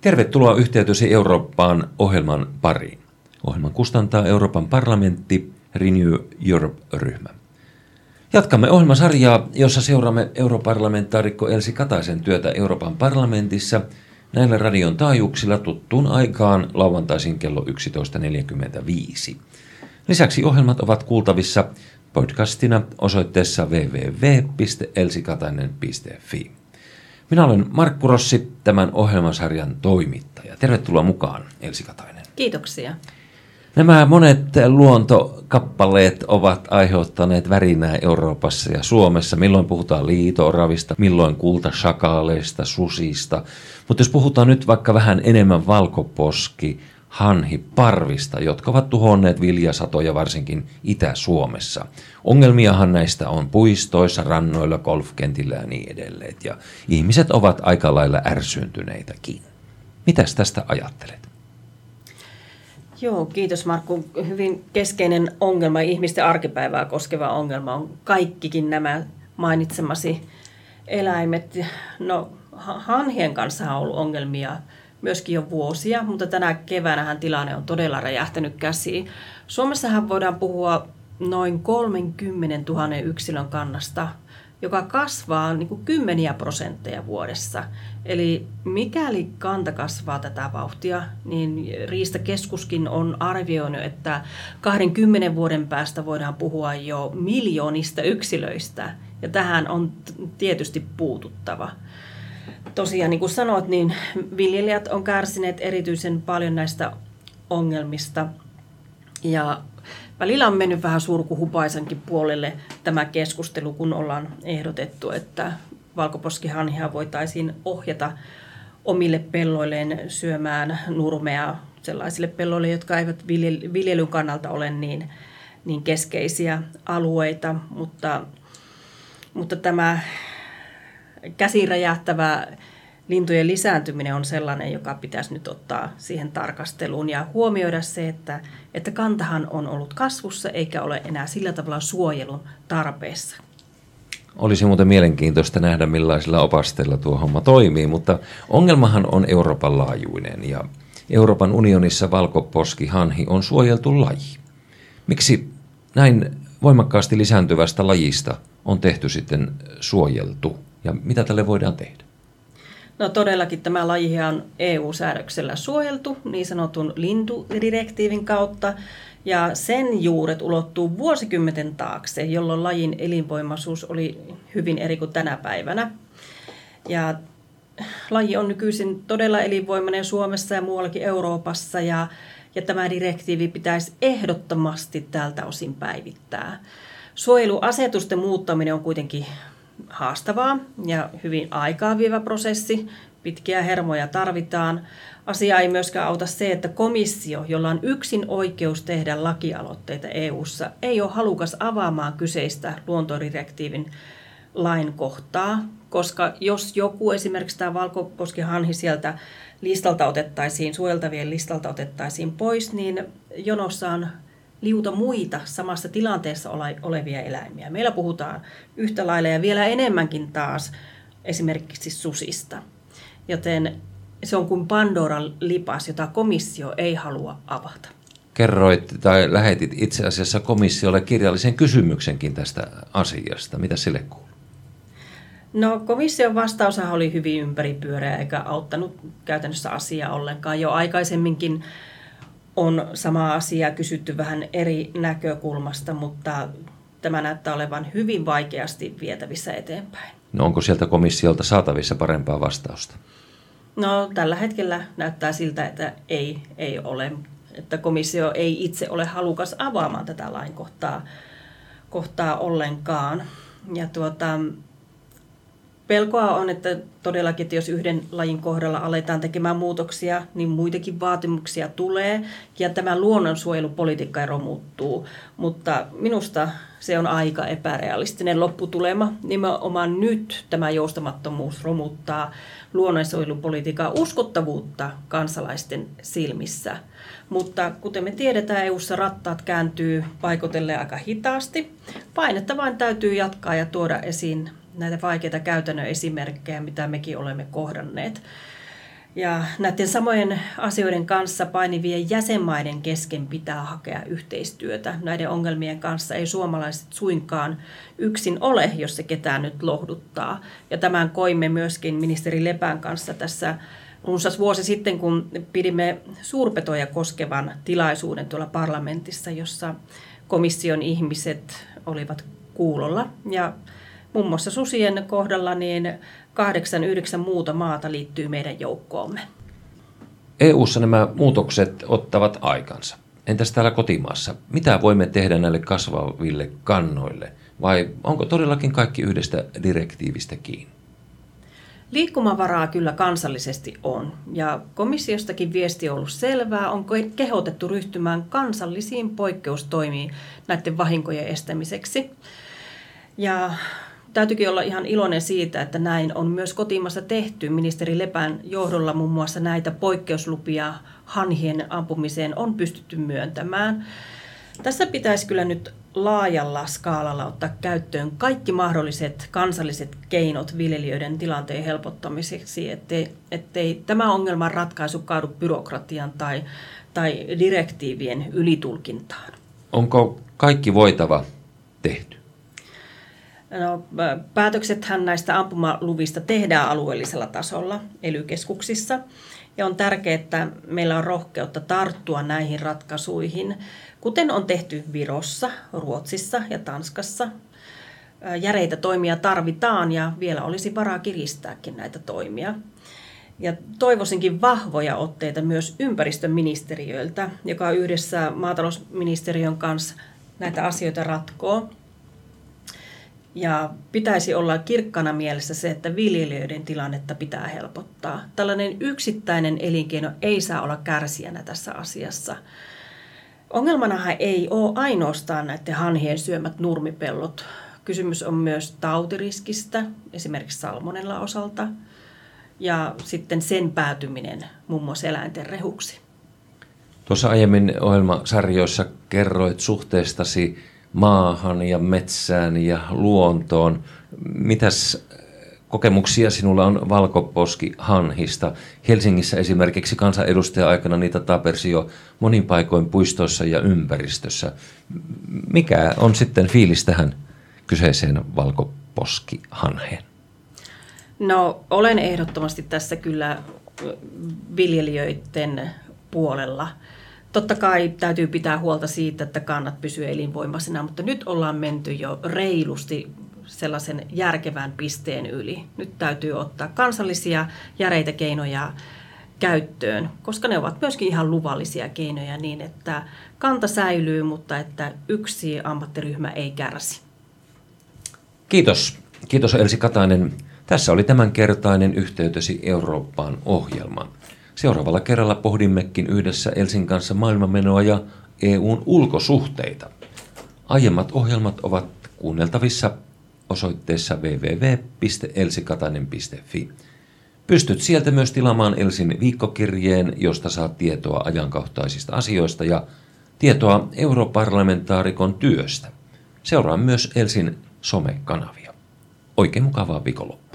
Tervetuloa yhteytysi Eurooppaan ohjelman pariin. Ohjelman kustantaa Euroopan parlamentti Renew Europe-ryhmä. Jatkamme ohjelmasarjaa, jossa seuraamme europarlamentaarikko Elsi Kataisen työtä Euroopan parlamentissa näillä radion taajuuksilla tuttuun aikaan lauantaisin kello 11.45. Lisäksi ohjelmat ovat kuultavissa podcastina osoitteessa www.elsikatainen.fi. Minä olen Markku Rossi, tämän ohjelmasarjan toimittaja. Tervetuloa mukaan, Elsi Katainen. Kiitoksia. Nämä monet luontokappaleet ovat aiheuttaneet värinää Euroopassa ja Suomessa. Milloin puhutaan liitooravista, milloin kultashakaaleista, susista. Mutta jos puhutaan nyt vaikka vähän enemmän valkoposki, hanhi, parvista, jotka ovat tuhonneet viljasatoja varsinkin Itä-Suomessa. Ongelmiahan näistä on puistoissa, rannoilla, golfkentillä ja niin edelleen. Ja ihmiset ovat aika lailla ärsyyntyneitäkin. Mitäs tästä ajattelet? Joo, kiitos Markku. Hyvin keskeinen ongelma, ihmisten arkipäivää koskeva ongelma on kaikkikin nämä mainitsemasi eläimet. No, hanhien kanssa on ollut ongelmia myöskin jo vuosia, mutta tänä keväänähän tilanne on todella räjähtänyt käsiin. Suomessahan voidaan puhua noin 30 000 yksilön kannasta, joka kasvaa niin kuin kymmeniä prosentteja vuodessa. Eli mikäli kanta kasvaa tätä vauhtia, niin Riistakeskuskin on arvioinut, että 20 vuoden päästä voidaan puhua jo miljoonista yksilöistä, ja tähän on tietysti puututtava tosiaan niin kuin sanoit, niin viljelijät on kärsineet erityisen paljon näistä ongelmista. Ja välillä on mennyt vähän surkuhupaisankin puolelle tämä keskustelu, kun ollaan ehdotettu, että valkoposkihanhia voitaisiin ohjata omille pelloilleen syömään nurmea sellaisille pelloille, jotka eivät viljelyn kannalta ole niin, niin keskeisiä alueita, mutta, mutta tämä käsiin räjähtävä lintujen lisääntyminen on sellainen, joka pitäisi nyt ottaa siihen tarkasteluun ja huomioida se, että, että kantahan on ollut kasvussa eikä ole enää sillä tavalla suojelun tarpeessa. Olisi muuten mielenkiintoista nähdä, millaisilla opasteilla tuo homma toimii, mutta ongelmahan on Euroopan laajuinen ja Euroopan unionissa valkoposkihanhi on suojeltu laji. Miksi näin voimakkaasti lisääntyvästä lajista on tehty sitten suojeltu? Ja mitä tälle voidaan tehdä? No todellakin tämä laji on EU-säädöksellä suojeltu niin sanotun lintudirektiivin kautta. Ja sen juuret ulottuu vuosikymmenten taakse, jolloin lajin elinvoimaisuus oli hyvin eri kuin tänä päivänä. Ja laji on nykyisin todella elinvoimainen Suomessa ja muuallakin Euroopassa ja, ja tämä direktiivi pitäisi ehdottomasti tältä osin päivittää. Suojeluasetusten muuttaminen on kuitenkin haastavaa ja hyvin aikaa vievä prosessi. Pitkiä hermoja tarvitaan. Asia ei myöskään auta se, että komissio, jolla on yksin oikeus tehdä lakialoitteita EU:ssa, ei ole halukas avaamaan kyseistä luontodirektiivin lainkohtaa, koska jos joku esimerkiksi tämä valkoposkihanhi sieltä listalta otettaisiin, suojeltavien listalta otettaisiin pois, niin jonossa on liuta muita samassa tilanteessa olevia eläimiä. Meillä puhutaan yhtä lailla ja vielä enemmänkin taas esimerkiksi susista. Joten se on kuin Pandoran lipas, jota komissio ei halua avata. Kerroit tai lähetit itse asiassa komissiolle kirjallisen kysymyksenkin tästä asiasta. Mitä sille kuuluu? No komission vastaus oli hyvin ympäripyöreä eikä auttanut käytännössä asiaa ollenkaan. Jo aikaisemminkin on sama asia kysytty vähän eri näkökulmasta, mutta tämä näyttää olevan hyvin vaikeasti vietävissä eteenpäin. No onko sieltä komissiolta saatavissa parempaa vastausta? No tällä hetkellä näyttää siltä, että ei, ei ole. Että komissio ei itse ole halukas avaamaan tätä lainkohtaa kohtaa ollenkaan. Ja tuota, Pelkoa on, että todellakin, että jos yhden lajin kohdalla aletaan tekemään muutoksia, niin muitakin vaatimuksia tulee ja tämä luonnonsuojelupolitiikka romuttuu. Mutta minusta se on aika epärealistinen lopputulema. Nimenomaan nyt tämä joustamattomuus romuttaa luonnonsuojelupolitiikan uskottavuutta kansalaisten silmissä. Mutta kuten me tiedetään, EU-ssa rattaat kääntyy paikotelle aika hitaasti. Painetta vain täytyy jatkaa ja tuoda esiin näitä vaikeita käytännön esimerkkejä, mitä mekin olemme kohdanneet. Ja näiden samojen asioiden kanssa painivien jäsenmaiden kesken pitää hakea yhteistyötä. Näiden ongelmien kanssa ei suomalaiset suinkaan yksin ole, jos se ketään nyt lohduttaa. Ja tämän koimme myöskin ministeri Lepän kanssa tässä runsas vuosi sitten, kun pidimme suurpetoja koskevan tilaisuuden tuolla parlamentissa, jossa komission ihmiset olivat kuulolla. Ja muun muassa susien kohdalla niin kahdeksan, yhdeksän muuta maata liittyy meidän joukkoomme. EU:ssa nämä muutokset ottavat aikansa. Entäs täällä kotimaassa? Mitä voimme tehdä näille kasvaville kannoille? Vai onko todellakin kaikki yhdestä direktiivistä kiinni? Liikkumavaraa kyllä kansallisesti on, ja komissiostakin viesti on ollut selvää, on kehotettu ryhtymään kansallisiin poikkeustoimiin näiden vahinkojen estämiseksi. Ja täytyykin olla ihan iloinen siitä, että näin on myös kotimassa tehty. Ministeri Lepän johdolla muun muassa näitä poikkeuslupia hanhien ampumiseen on pystytty myöntämään. Tässä pitäisi kyllä nyt laajalla skaalalla ottaa käyttöön kaikki mahdolliset kansalliset keinot viljelijöiden tilanteen helpottamiseksi, ettei, ettei tämä ongelman ratkaisu kaadu byrokratian tai, tai direktiivien ylitulkintaan. Onko kaikki voitava tehty? No, päätöksethän näistä ampumaluvista tehdään alueellisella tasolla ely ja on tärkeää, että meillä on rohkeutta tarttua näihin ratkaisuihin, kuten on tehty Virossa, Ruotsissa ja Tanskassa. Järeitä toimia tarvitaan ja vielä olisi varaa kiristääkin näitä toimia. Ja toivoisinkin vahvoja otteita myös ympäristöministeriöiltä, joka yhdessä maatalousministeriön kanssa näitä asioita ratkoo. Ja pitäisi olla kirkkana mielessä se, että viljelijöiden tilannetta pitää helpottaa. Tällainen yksittäinen elinkeino ei saa olla kärsijänä tässä asiassa. Ongelmanahan ei ole ainoastaan näiden hanhien syömät nurmipellot. Kysymys on myös tautiriskistä, esimerkiksi salmonella osalta, ja sitten sen päätyminen muun muassa eläinten rehuksi. Tuossa aiemmin ohjelmasarjoissa kerroit suhteestasi maahan ja metsään ja luontoon. Mitäs kokemuksia sinulla on valkoposkihanhista? Helsingissä esimerkiksi kansanedustaja-aikana niitä tapersi jo monin paikoin puistoissa ja ympäristössä. Mikä on sitten fiilis tähän kyseiseen valkoposkihanheen? No olen ehdottomasti tässä kyllä viljelijöiden puolella – Totta kai täytyy pitää huolta siitä, että kannat pysyy elinvoimaisena, mutta nyt ollaan menty jo reilusti sellaisen järkevän pisteen yli. Nyt täytyy ottaa kansallisia järeitä keinoja käyttöön, koska ne ovat myöskin ihan luvallisia keinoja niin, että kanta säilyy, mutta että yksi ammattiryhmä ei kärsi. Kiitos. Kiitos Elsi Katainen. Tässä oli tämänkertainen yhteytesi Eurooppaan ohjelma. Seuraavalla kerralla pohdimmekin yhdessä Elsin kanssa maailmanmenoa ja EUn ulkosuhteita. Aiemmat ohjelmat ovat kuunneltavissa osoitteessa www.elsikatainen.fi. Pystyt sieltä myös tilaamaan Elsin viikkokirjeen, josta saat tietoa ajankohtaisista asioista ja tietoa europarlamentaarikon työstä. Seuraa myös Elsin somekanavia. Oikein mukavaa viikonloppua.